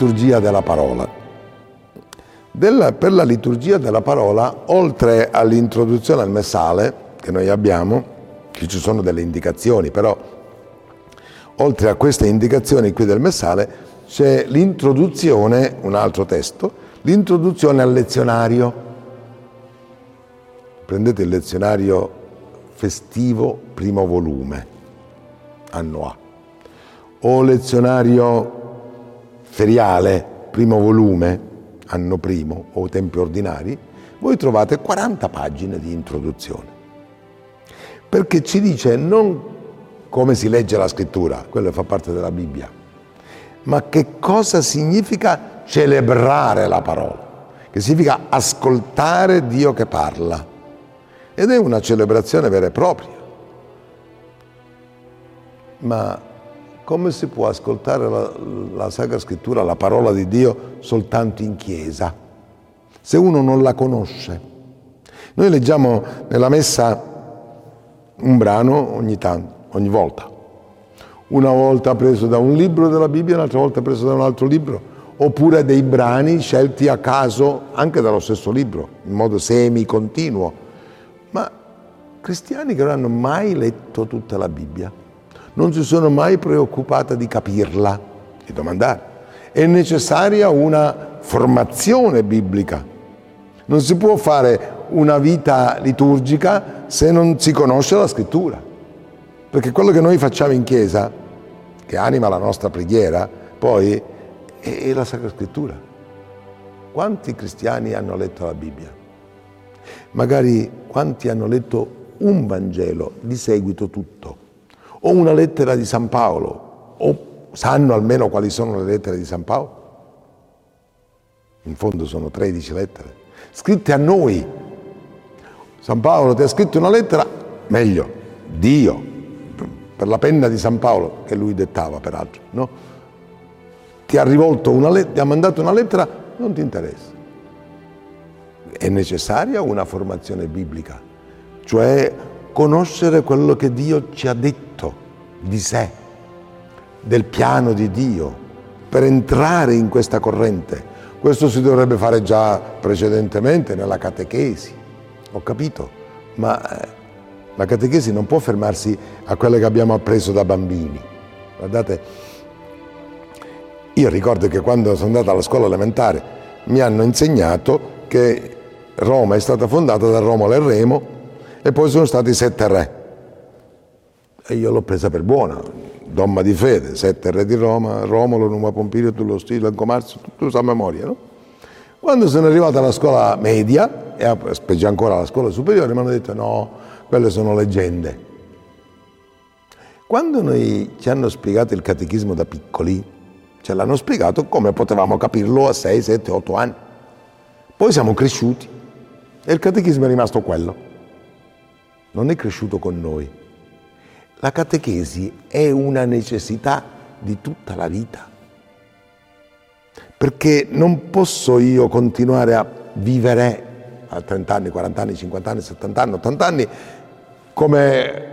liturgia della parola. Della, per la liturgia della parola, oltre all'introduzione al messale che noi abbiamo, che ci sono delle indicazioni, però oltre a queste indicazioni qui del messale c'è l'introduzione, un altro testo, l'introduzione al lezionario. Prendete il lezionario festivo primo volume, anno A, o lezionario feriale, primo volume, anno primo o tempi ordinari, voi trovate 40 pagine di introduzione. Perché ci dice non come si legge la scrittura, quello fa parte della Bibbia, ma che cosa significa celebrare la parola, che significa ascoltare Dio che parla. Ed è una celebrazione vera e propria. Ma come si può ascoltare la, la Sacra Scrittura, la parola di Dio, soltanto in chiesa, se uno non la conosce? Noi leggiamo nella messa un brano ogni tanto, ogni volta. Una volta preso da un libro della Bibbia, un'altra volta preso da un altro libro, oppure dei brani scelti a caso anche dallo stesso libro, in modo semi-continuo. Ma cristiani che non hanno mai letto tutta la Bibbia, non si sono mai preoccupate di capirla, di domandare. È necessaria una formazione biblica. Non si può fare una vita liturgica se non si conosce la scrittura. Perché quello che noi facciamo in chiesa, che anima la nostra preghiera, poi è la Sacra Scrittura. Quanti cristiani hanno letto la Bibbia? Magari quanti hanno letto un Vangelo, di seguito tutto o una lettera di San Paolo, o sanno almeno quali sono le lettere di San Paolo? In fondo sono 13 lettere, scritte a noi. San Paolo ti ha scritto una lettera, meglio, Dio, per la penna di San Paolo, che lui dettava peraltro, no? Ti ha rivolto una lettera, ti ha mandato una lettera, non ti interessa. È necessaria una formazione biblica, cioè conoscere quello che Dio ci ha detto di sé, del piano di Dio, per entrare in questa corrente. Questo si dovrebbe fare già precedentemente nella catechesi, ho capito, ma eh, la catechesi non può fermarsi a quelle che abbiamo appreso da bambini. Guardate, io ricordo che quando sono andato alla scuola elementare mi hanno insegnato che Roma è stata fondata da Romolo e Remo e poi sono stati sette re. E io l'ho presa per buona, domma di fede, sette re di Roma, Romolo, Numa Pompilio, Tullo Stilo, Ancomarzo, tutto a memoria, no? Quando sono arrivato alla scuola media, e specie ancora alla scuola superiore, mi hanno detto no, quelle sono leggende. Quando noi ci hanno spiegato il catechismo da piccoli, ce l'hanno spiegato come potevamo capirlo a 6, 7, 8 anni. Poi siamo cresciuti e il catechismo è rimasto quello non è cresciuto con noi. La catechesi è una necessità di tutta la vita, perché non posso io continuare a vivere a 30 anni, 40 anni, 50 anni, 70 anni, 80 anni come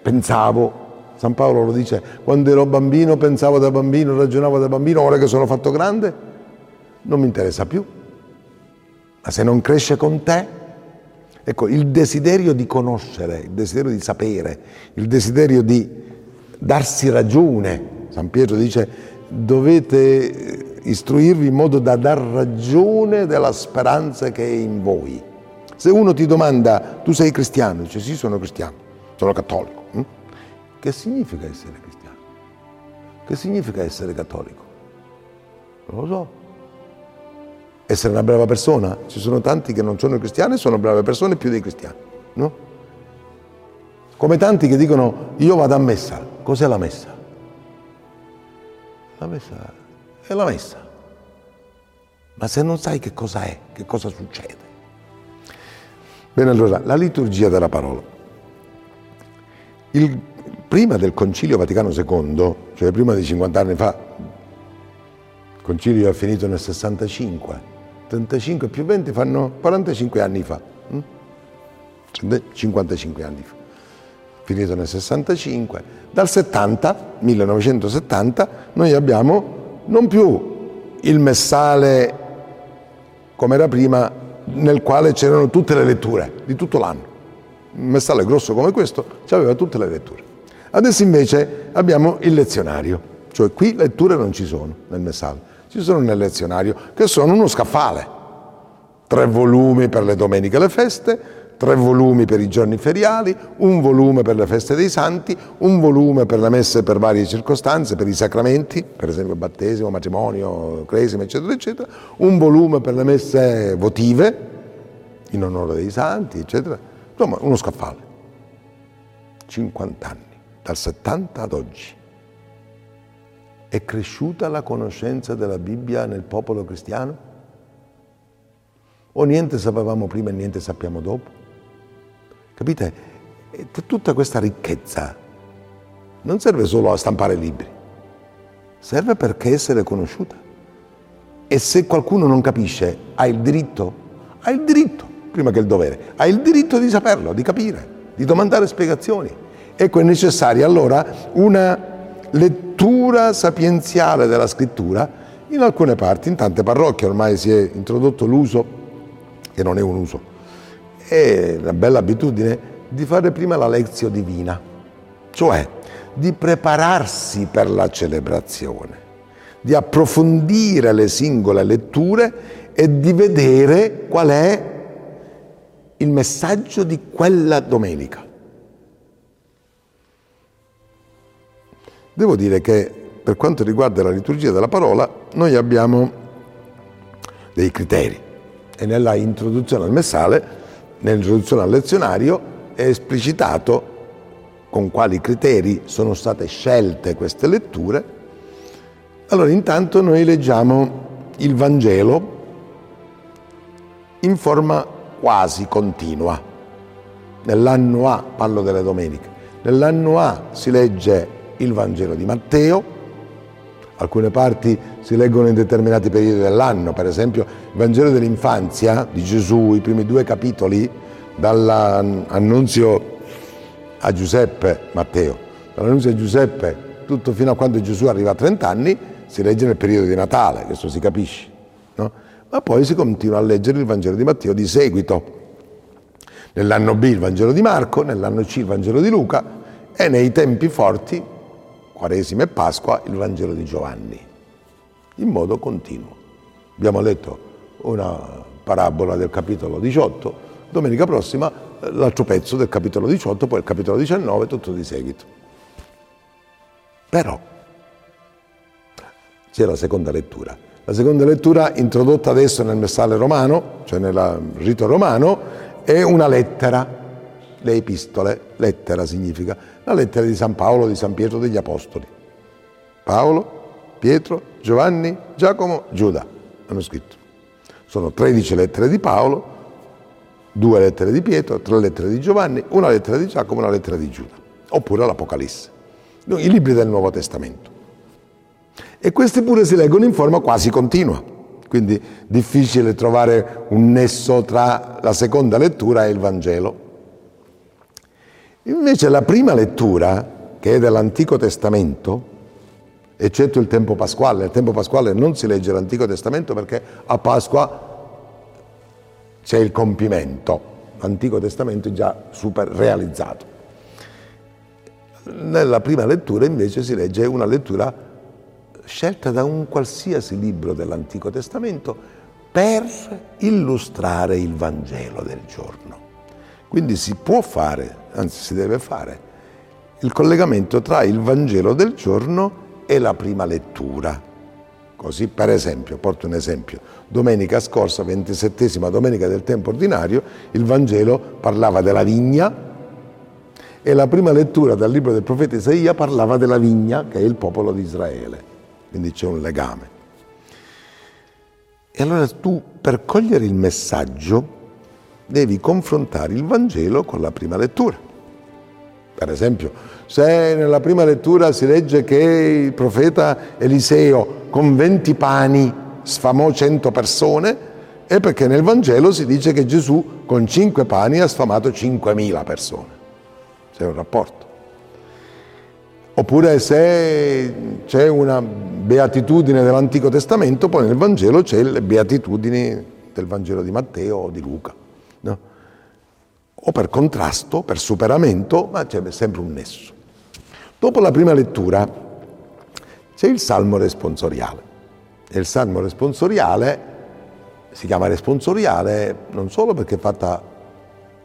pensavo. San Paolo lo dice, quando ero bambino pensavo da bambino, ragionavo da bambino, ora che sono fatto grande non mi interessa più. Ma se non cresce con te, Ecco, il desiderio di conoscere, il desiderio di sapere, il desiderio di darsi ragione. San Pietro dice dovete istruirvi in modo da dar ragione della speranza che è in voi. Se uno ti domanda tu sei cristiano, dice sì sono cristiano, sono cattolico. Hm? Che significa essere cristiano? Che significa essere cattolico? Non lo so essere una brava persona. Ci sono tanti che non sono cristiani e sono brave persone più dei cristiani, no? Come tanti che dicono io vado a messa. Cos'è la messa? La messa è la messa. Ma se non sai che cosa è, che cosa succede. Bene, allora, la liturgia della parola. Il, prima del Concilio Vaticano II, cioè prima di 50 anni fa, il Concilio è finito nel 65, 35 più 20 fanno 45 anni fa, 55 hm? anni fa, finito nel 65, dal 70, 1970, noi abbiamo non più il messale come era prima nel quale c'erano tutte le letture di tutto l'anno. Un messale grosso come questo aveva tutte le letture. Adesso invece abbiamo il lezionario, cioè qui letture non ci sono nel messale, ci sono nel lezionario, che sono uno scaffale. Tre volumi per le domeniche e le feste, tre volumi per i giorni feriali, un volume per le feste dei santi, un volume per le messe per varie circostanze, per i sacramenti, per esempio battesimo, matrimonio, cresima, eccetera, eccetera, un volume per le messe votive, in onore dei santi, eccetera. Insomma, uno scaffale. 50 anni, dal 70 ad oggi. È cresciuta la conoscenza della Bibbia nel popolo cristiano? O niente sapevamo prima e niente sappiamo dopo? Capite? Tutta questa ricchezza non serve solo a stampare libri, serve perché essere conosciuta. E se qualcuno non capisce, ha il diritto, ha il diritto, prima che il dovere, ha il diritto di saperlo, di capire, di domandare spiegazioni. Ecco, è necessaria allora una lettura sapienziale della scrittura in alcune parti, in tante parrocchie ormai si è introdotto l'uso, che non è un uso, è una bella abitudine di fare prima la lezione divina, cioè di prepararsi per la celebrazione, di approfondire le singole letture e di vedere qual è il messaggio di quella domenica. Devo dire che per quanto riguarda la liturgia della parola, noi abbiamo dei criteri e nella introduzione al messale nell'introduzione al lezionario è esplicitato con quali criteri sono state scelte queste letture. Allora intanto noi leggiamo il Vangelo in forma quasi continua. Nell'anno A, parlo delle domeniche, nell'anno A si legge il Vangelo di Matteo, alcune parti si leggono in determinati periodi dell'anno, per esempio il Vangelo dell'infanzia di Gesù, i primi due capitoli, dall'annunzio a Giuseppe, Matteo, dall'annunzio a Giuseppe tutto fino a quando Gesù arriva a 30 anni, si legge nel periodo di Natale, questo si capisce, no? ma poi si continua a leggere il Vangelo di Matteo di seguito. Nell'anno B il Vangelo di Marco, nell'anno C il Vangelo di Luca e nei tempi forti Quaresima e Pasqua, il Vangelo di Giovanni, in modo continuo. Abbiamo letto una parabola del capitolo 18, domenica prossima l'altro pezzo del capitolo 18, poi il capitolo 19, tutto di seguito. Però c'è la seconda lettura. La seconda lettura introdotta adesso nel messale romano, cioè nel rito romano, è una lettera le epistole, lettera significa, la lettera di San Paolo, di San Pietro, degli Apostoli. Paolo, Pietro, Giovanni, Giacomo, Giuda hanno scritto. Sono 13 lettere di Paolo, due lettere di Pietro, tre lettere di Giovanni, una lettera di Giacomo, una lettera di Giuda, oppure l'Apocalisse. I libri del Nuovo Testamento. E questi pure si leggono in forma quasi continua, quindi difficile trovare un nesso tra la seconda lettura e il Vangelo. Invece la prima lettura, che è dell'Antico Testamento, eccetto il tempo pasquale, nel tempo pasquale non si legge l'Antico Testamento perché a Pasqua c'è il compimento, l'Antico Testamento è già super realizzato. Nella prima lettura invece si legge una lettura scelta da un qualsiasi libro dell'Antico Testamento per illustrare il Vangelo del giorno. Quindi si può fare, anzi si deve fare, il collegamento tra il Vangelo del giorno e la prima lettura. Così, per esempio, porto un esempio, domenica scorsa, ventisettesima domenica del tempo ordinario, il Vangelo parlava della vigna e la prima lettura dal libro del profeta Isaia parlava della vigna, che è il popolo di Israele. Quindi c'è un legame. E allora tu, per cogliere il messaggio, devi confrontare il Vangelo con la prima lettura. Per esempio, se nella prima lettura si legge che il profeta Eliseo con 20 pani sfamò 100 persone, è perché nel Vangelo si dice che Gesù con 5 pani ha sfamato 5.000 persone. C'è un rapporto. Oppure se c'è una beatitudine dell'Antico Testamento, poi nel Vangelo c'è le beatitudini del Vangelo di Matteo o di Luca. No? O per contrasto, per superamento, ma c'è sempre un nesso. Dopo la prima lettura c'è il salmo responsoriale. E il salmo responsoriale si chiama responsoriale non solo perché è fatta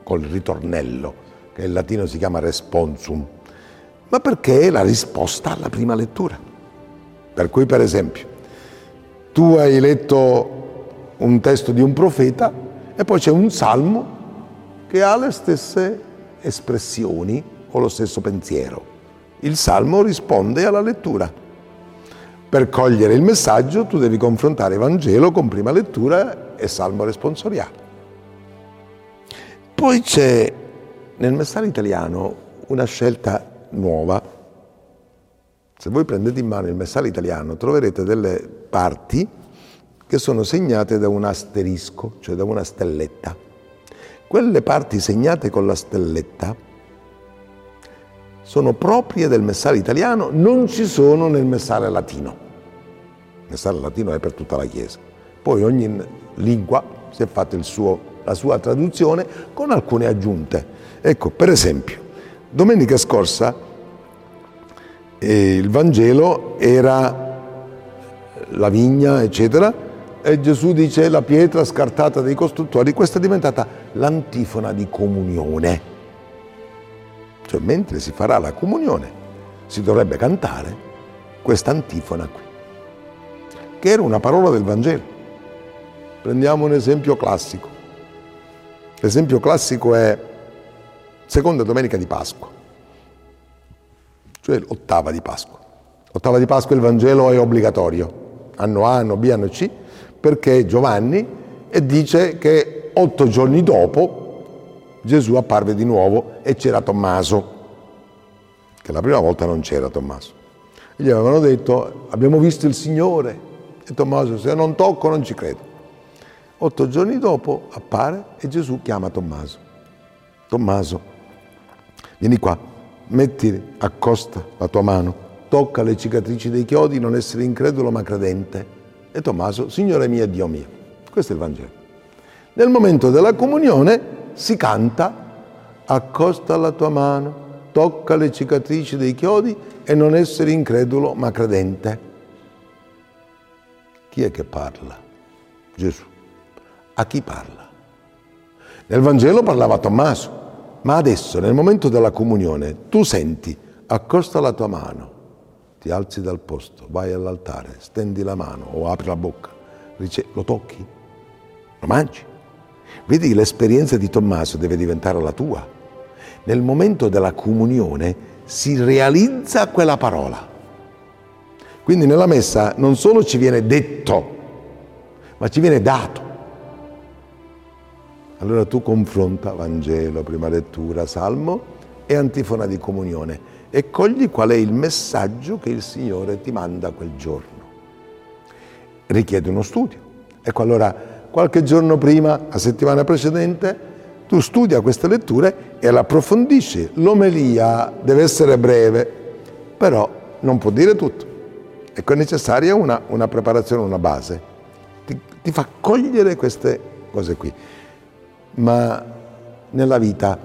col ritornello, che in latino si chiama responsum, ma perché è la risposta alla prima lettura. Per cui, per esempio, tu hai letto un testo di un profeta e poi c'è un salmo che ha le stesse espressioni o lo stesso pensiero. Il salmo risponde alla lettura. Per cogliere il messaggio tu devi confrontare Vangelo con prima lettura e salmo responsoriale. Poi c'è nel messaggio italiano una scelta nuova. Se voi prendete in mano il messaggio italiano troverete delle parti che sono segnate da un asterisco, cioè da una stelletta. Quelle parti segnate con la stelletta sono proprie del messaggio italiano, non ci sono nel messaggio latino. Il messaggio latino è per tutta la Chiesa. Poi ogni lingua si è fatta suo, la sua traduzione con alcune aggiunte. Ecco, per esempio, domenica scorsa eh, il Vangelo era la vigna, eccetera, e Gesù dice la pietra scartata dai costruttori, questa è diventata l'antifona di comunione. Cioè, mentre si farà la comunione, si dovrebbe cantare questa antifona qui, che era una parola del Vangelo. Prendiamo un esempio classico. L'esempio classico è seconda domenica di Pasqua, cioè l'ottava di Pasqua. L'ottava di Pasqua il Vangelo è obbligatorio, anno A, anno B, anno C, perché Giovanni e dice che otto giorni dopo Gesù apparve di nuovo e c'era Tommaso, che la prima volta non c'era Tommaso. gli avevano detto, abbiamo visto il Signore. E Tommaso, se non tocco non ci credo. Otto giorni dopo appare e Gesù chiama Tommaso. Tommaso, vieni qua, metti, accosta la tua mano, tocca le cicatrici dei chiodi, non essere incredulo ma credente. E Tommaso, Signore mio e Dio mio. Questo è il Vangelo. Nel momento della comunione si canta, accosta la tua mano, tocca le cicatrici dei chiodi e non essere incredulo ma credente. Chi è che parla? Gesù. A chi parla? Nel Vangelo parlava Tommaso, ma adesso nel momento della comunione tu senti, accosta la tua mano, ti alzi dal posto, vai all'altare, stendi la mano o apri la bocca, lo tocchi, lo mangi. Vedi l'esperienza di Tommaso deve diventare la tua. Nel momento della comunione si realizza quella parola. Quindi nella messa non solo ci viene detto, ma ci viene dato. Allora tu confronta Vangelo, prima lettura, Salmo e antifona di comunione e cogli qual è il messaggio che il Signore ti manda quel giorno. Richiede uno studio. Ecco allora qualche giorno prima, la settimana precedente, tu studia queste letture e l'approfondisci. L'omelia deve essere breve, però non può dire tutto. Ecco, è necessaria una, una preparazione, una base. Ti, ti fa cogliere queste cose qui. Ma nella vita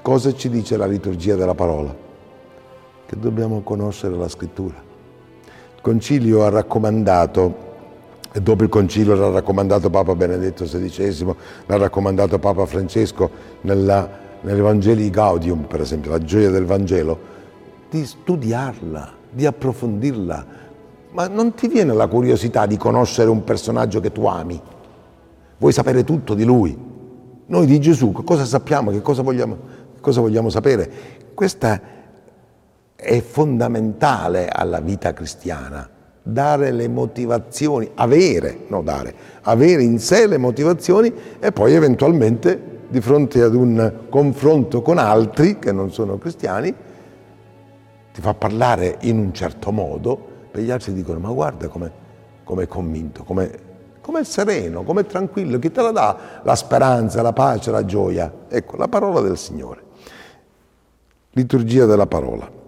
cosa ci dice la liturgia della parola? Che dobbiamo conoscere la scrittura. Il Concilio ha raccomandato e dopo il concilio l'ha raccomandato Papa Benedetto XVI, l'ha raccomandato Papa Francesco nella, nell'Evangeli Gaudium, per esempio, la gioia del Vangelo, di studiarla, di approfondirla. Ma non ti viene la curiosità di conoscere un personaggio che tu ami? Vuoi sapere tutto di lui? Noi di Gesù, cosa sappiamo, che cosa vogliamo, cosa vogliamo sapere? Questa è fondamentale alla vita cristiana dare le motivazioni, avere, no dare, avere in sé le motivazioni e poi eventualmente di fronte ad un confronto con altri che non sono cristiani, ti fa parlare in un certo modo, e gli altri dicono ma guarda come è convinto, come è sereno, come è tranquillo, chi te la dà la speranza, la pace, la gioia? Ecco, la parola del Signore. Liturgia della parola.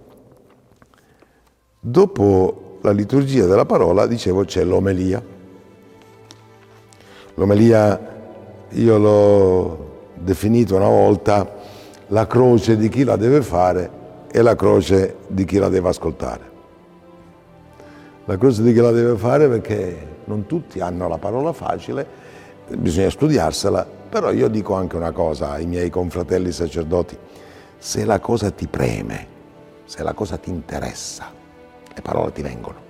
Dopo la liturgia della parola, dicevo, c'è l'omelia. L'omelia io l'ho definito una volta la croce di chi la deve fare e la croce di chi la deve ascoltare. La croce di chi la deve fare perché non tutti hanno la parola facile, bisogna studiarsela, però io dico anche una cosa ai miei confratelli sacerdoti, se la cosa ti preme, se la cosa ti interessa, le parole ti vengono.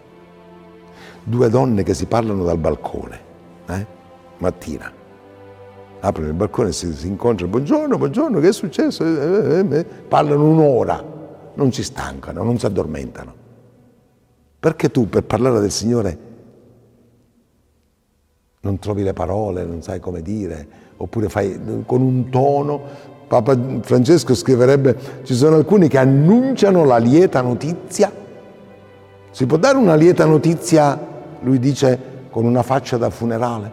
Due donne che si parlano dal balcone, eh? mattina, aprono il balcone si, si incontrano, buongiorno, buongiorno, che è successo? Eh, eh, eh, parlano un'ora non si stancano, non si addormentano. Perché tu per parlare del Signore non trovi le parole, non sai come dire, oppure fai con un tono. Papa Francesco scriverebbe, ci sono alcuni che annunciano la lieta notizia. Si può dare una lieta notizia, lui dice, con una faccia da funerale?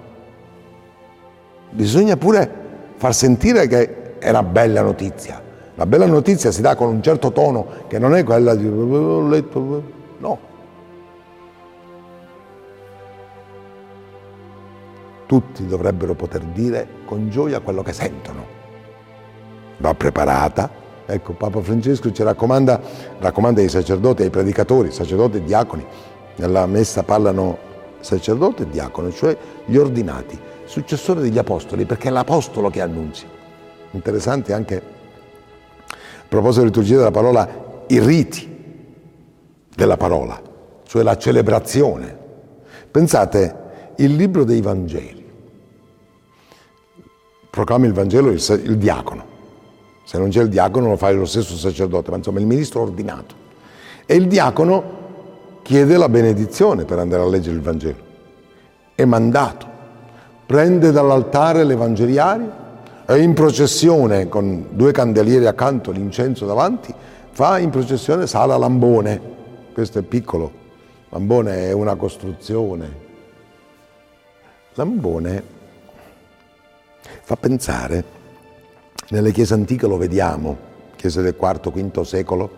Bisogna pure far sentire che è una bella notizia. La bella notizia si dà con un certo tono che non è quella di... No. Tutti dovrebbero poter dire con gioia quello che sentono. Va preparata. Ecco, Papa Francesco ci raccomanda, raccomanda ai sacerdoti, ai predicatori, sacerdoti e diaconi. Nella messa parlano sacerdote e diacono, cioè gli ordinati, successori degli apostoli, perché è l'apostolo che annunzia. Interessante anche a proposito della liturgia della parola, i riti della parola, cioè la celebrazione. Pensate, il libro dei Vangeli, proclama il Vangelo il, il diacono, se non c'è il diacono lo fa lo stesso sacerdote, ma insomma il ministro ordinato. E il diacono chiede la benedizione per andare a leggere il Vangelo. È mandato, prende dall'altare l'evangeliario in processione con due candelieri accanto, l'incenso davanti, fa in processione sala Lambone. Questo è piccolo, Lambone è una costruzione. Lambone fa pensare, nelle chiese antiche lo vediamo, chiese del IV-V secolo,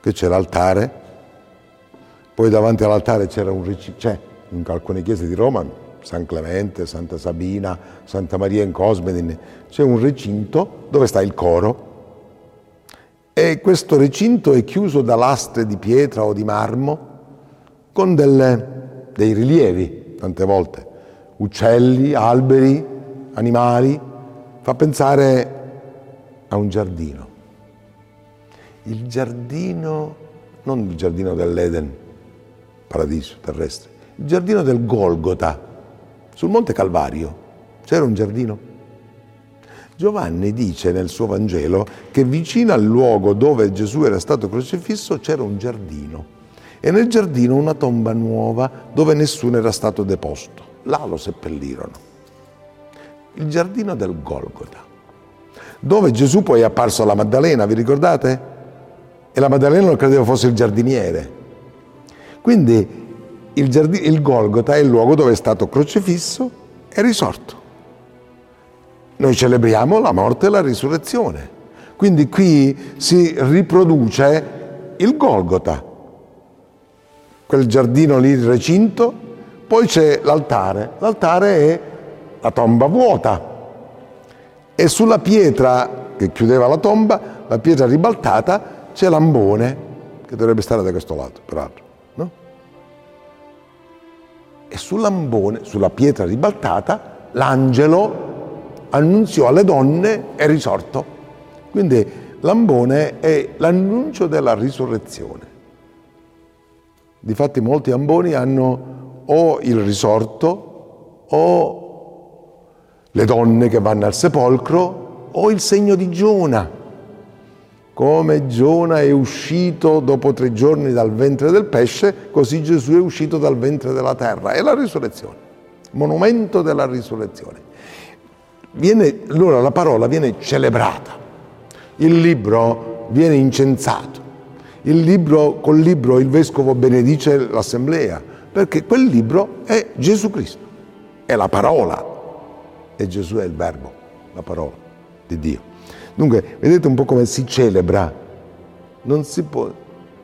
che c'è l'altare, poi davanti all'altare c'era un riciclo, c'è in alcune chiese di Roma San Clemente, Santa Sabina, Santa Maria in Cosmedin, c'è un recinto dove sta il coro. E questo recinto è chiuso da lastre di pietra o di marmo con delle, dei rilievi, tante volte, uccelli, alberi, animali, fa pensare a un giardino. Il giardino, non il giardino dell'Eden, paradiso terrestre, il giardino del Golgota, sul Monte Calvario c'era un giardino. Giovanni dice nel suo Vangelo che vicino al luogo dove Gesù era stato crocifisso c'era un giardino e nel giardino una tomba nuova dove nessuno era stato deposto. Là lo seppellirono. Il giardino del Golgota, dove Gesù poi è apparso alla Maddalena, vi ricordate? E la Maddalena non credeva fosse il giardiniere. Quindi il, giardino, il Golgota è il luogo dove è stato crocifisso e risorto. Noi celebriamo la morte e la risurrezione. Quindi qui si riproduce il Golgota, quel giardino lì recinto, poi c'è l'altare. L'altare è la tomba vuota e sulla pietra che chiudeva la tomba, la pietra ribaltata, c'è l'ambone che dovrebbe stare da questo lato, peraltro e sull'ambone, sulla pietra ribaltata, l'angelo annunziò alle donne è risorto. Quindi l'ambone è l'annuncio della risurrezione. Difatti molti amboni hanno o il risorto o le donne che vanno al sepolcro o il segno di Giona. Come Giona è uscito dopo tre giorni dal ventre del pesce, così Gesù è uscito dal ventre della terra. È la risurrezione, monumento della risurrezione. viene, allora la parola viene celebrata, il libro viene incensato, il libro, col libro il vescovo benedice l'assemblea, perché quel libro è Gesù Cristo, è la parola e Gesù è il verbo, la parola di Dio. Dunque, vedete un po' come si celebra. Non si può...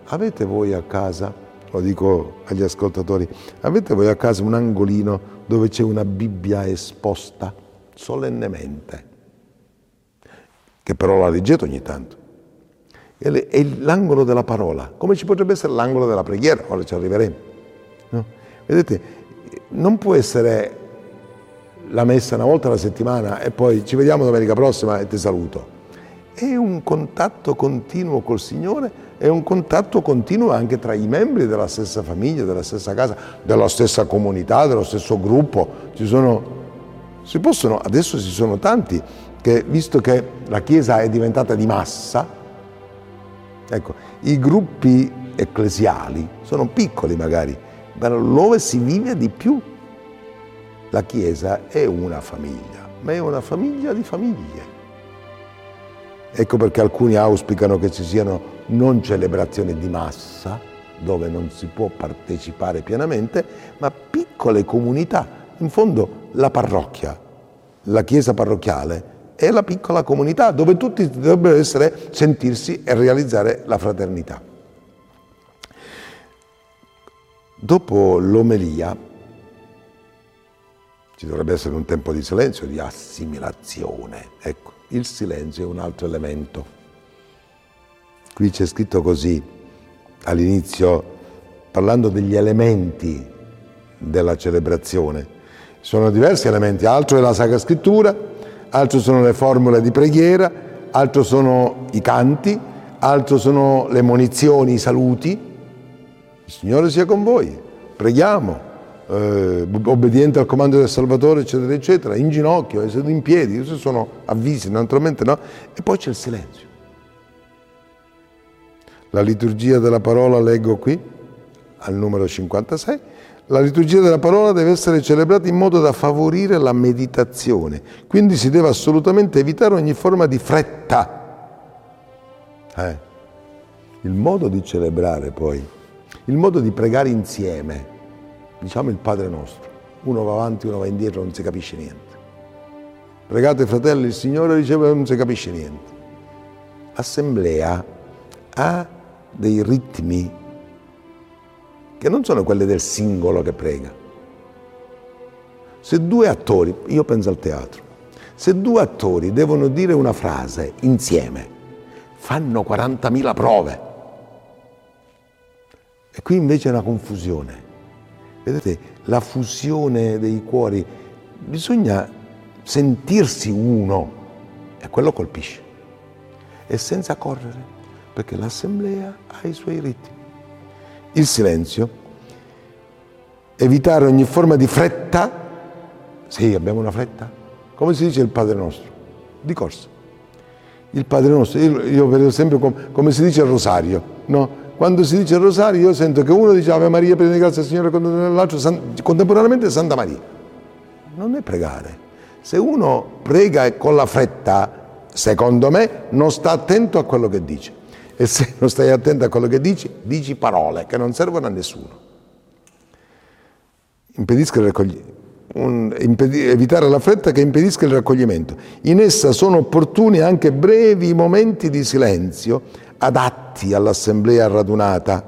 Avete voi a casa, lo dico agli ascoltatori, avete voi a casa un angolino dove c'è una Bibbia esposta solennemente, che però la leggete ogni tanto. È l'angolo della parola, come ci potrebbe essere l'angolo della preghiera, ora ci arriveremo. No? Vedete, non può essere la messa una volta alla settimana e poi ci vediamo domenica prossima e ti saluto. È un contatto continuo col Signore, è un contatto continuo anche tra i membri della stessa famiglia, della stessa casa, della stessa comunità, dello stesso gruppo. Ci sono, si possono, adesso ci sono tanti che, visto che la Chiesa è diventata di massa, ecco, i gruppi ecclesiali sono piccoli magari, ma dove si vive di più la Chiesa è una famiglia, ma è una famiglia di famiglie. Ecco perché alcuni auspicano che ci siano non celebrazioni di massa, dove non si può partecipare pienamente, ma piccole comunità. In fondo la parrocchia, la chiesa parrocchiale, è la piccola comunità dove tutti dovrebbero essere, sentirsi e realizzare la fraternità. Dopo l'omelia ci dovrebbe essere un tempo di silenzio, di assimilazione. Ecco, il silenzio è un altro elemento. Qui c'è scritto così, all'inizio, parlando degli elementi della celebrazione. Sono diversi elementi, altro è la Sacra Scrittura, altro sono le formule di preghiera, altro sono i canti, altro sono le munizioni, i saluti. Il Signore sia con voi, preghiamo eh, obbediente al comando del Salvatore, eccetera, eccetera, in ginocchio, seduto in piedi, questi sono avvisi, naturalmente no, e poi c'è il silenzio. La liturgia della parola leggo qui, al numero 56, la liturgia della parola deve essere celebrata in modo da favorire la meditazione, quindi si deve assolutamente evitare ogni forma di fretta. Eh. Il modo di celebrare poi, il modo di pregare insieme, diciamo il Padre nostro. Uno va avanti, uno va indietro, non si capisce niente. Pregate fratelli, il Signore riceve non si capisce niente. L'assemblea ha dei ritmi che non sono quelli del singolo che prega. Se due attori, io penso al teatro, se due attori devono dire una frase insieme, fanno 40.000 prove. E qui invece è una confusione. Vedete, la fusione dei cuori, bisogna sentirsi uno e quello colpisce. E senza correre, perché l'assemblea ha i suoi ritmi. Il silenzio, evitare ogni forma di fretta. Sì, abbiamo una fretta. Come si dice il Padre nostro? Di corsa. Il Padre nostro, io, io vedo sempre come, come si dice il rosario, no? Quando si dice il rosario io sento che uno dice Ave Maria, piena di grazia, Signore, l'altro contemporaneamente Santa Maria. Non è pregare. Se uno prega con la fretta, secondo me, non sta attento a quello che dice. E se non stai attento a quello che dici, dici parole che non servono a nessuno. Un, impedi, evitare la fretta che impedisca il raccoglimento. In essa sono opportuni anche brevi momenti di silenzio adatti all'assemblea radunata,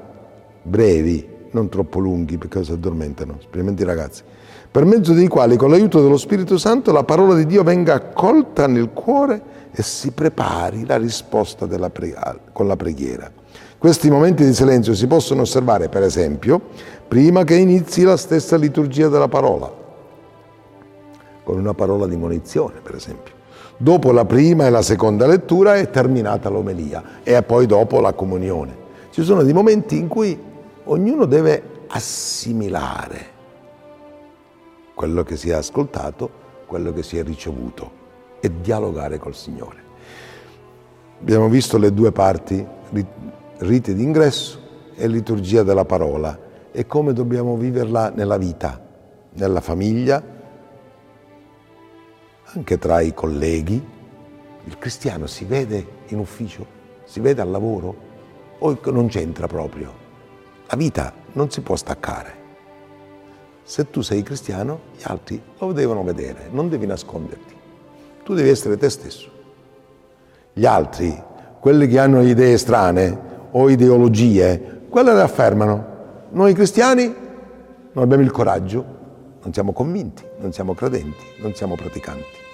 brevi, non troppo lunghi perché si addormentano, specialmente i ragazzi, per mezzo dei quali con l'aiuto dello Spirito Santo la parola di Dio venga accolta nel cuore e si prepari la risposta pre- con la preghiera. Questi momenti di silenzio si possono osservare, per esempio, prima che inizi la stessa liturgia della parola, con una parola di munizione, per esempio Dopo la prima e la seconda lettura è terminata l'omelia e poi dopo la comunione. Ci sono dei momenti in cui ognuno deve assimilare quello che si è ascoltato, quello che si è ricevuto e dialogare col Signore. Abbiamo visto le due parti, riti d'ingresso e liturgia della parola e come dobbiamo viverla nella vita, nella famiglia, anche tra i colleghi. Il cristiano si vede in ufficio, si vede al lavoro o non c'entra proprio. La vita non si può staccare. Se tu sei cristiano, gli altri lo devono vedere, non devi nasconderti. Tu devi essere te stesso. Gli altri, quelli che hanno idee strane o ideologie, quelle le affermano. Noi cristiani non abbiamo il coraggio, non siamo convinti, non siamo credenti, non siamo praticanti.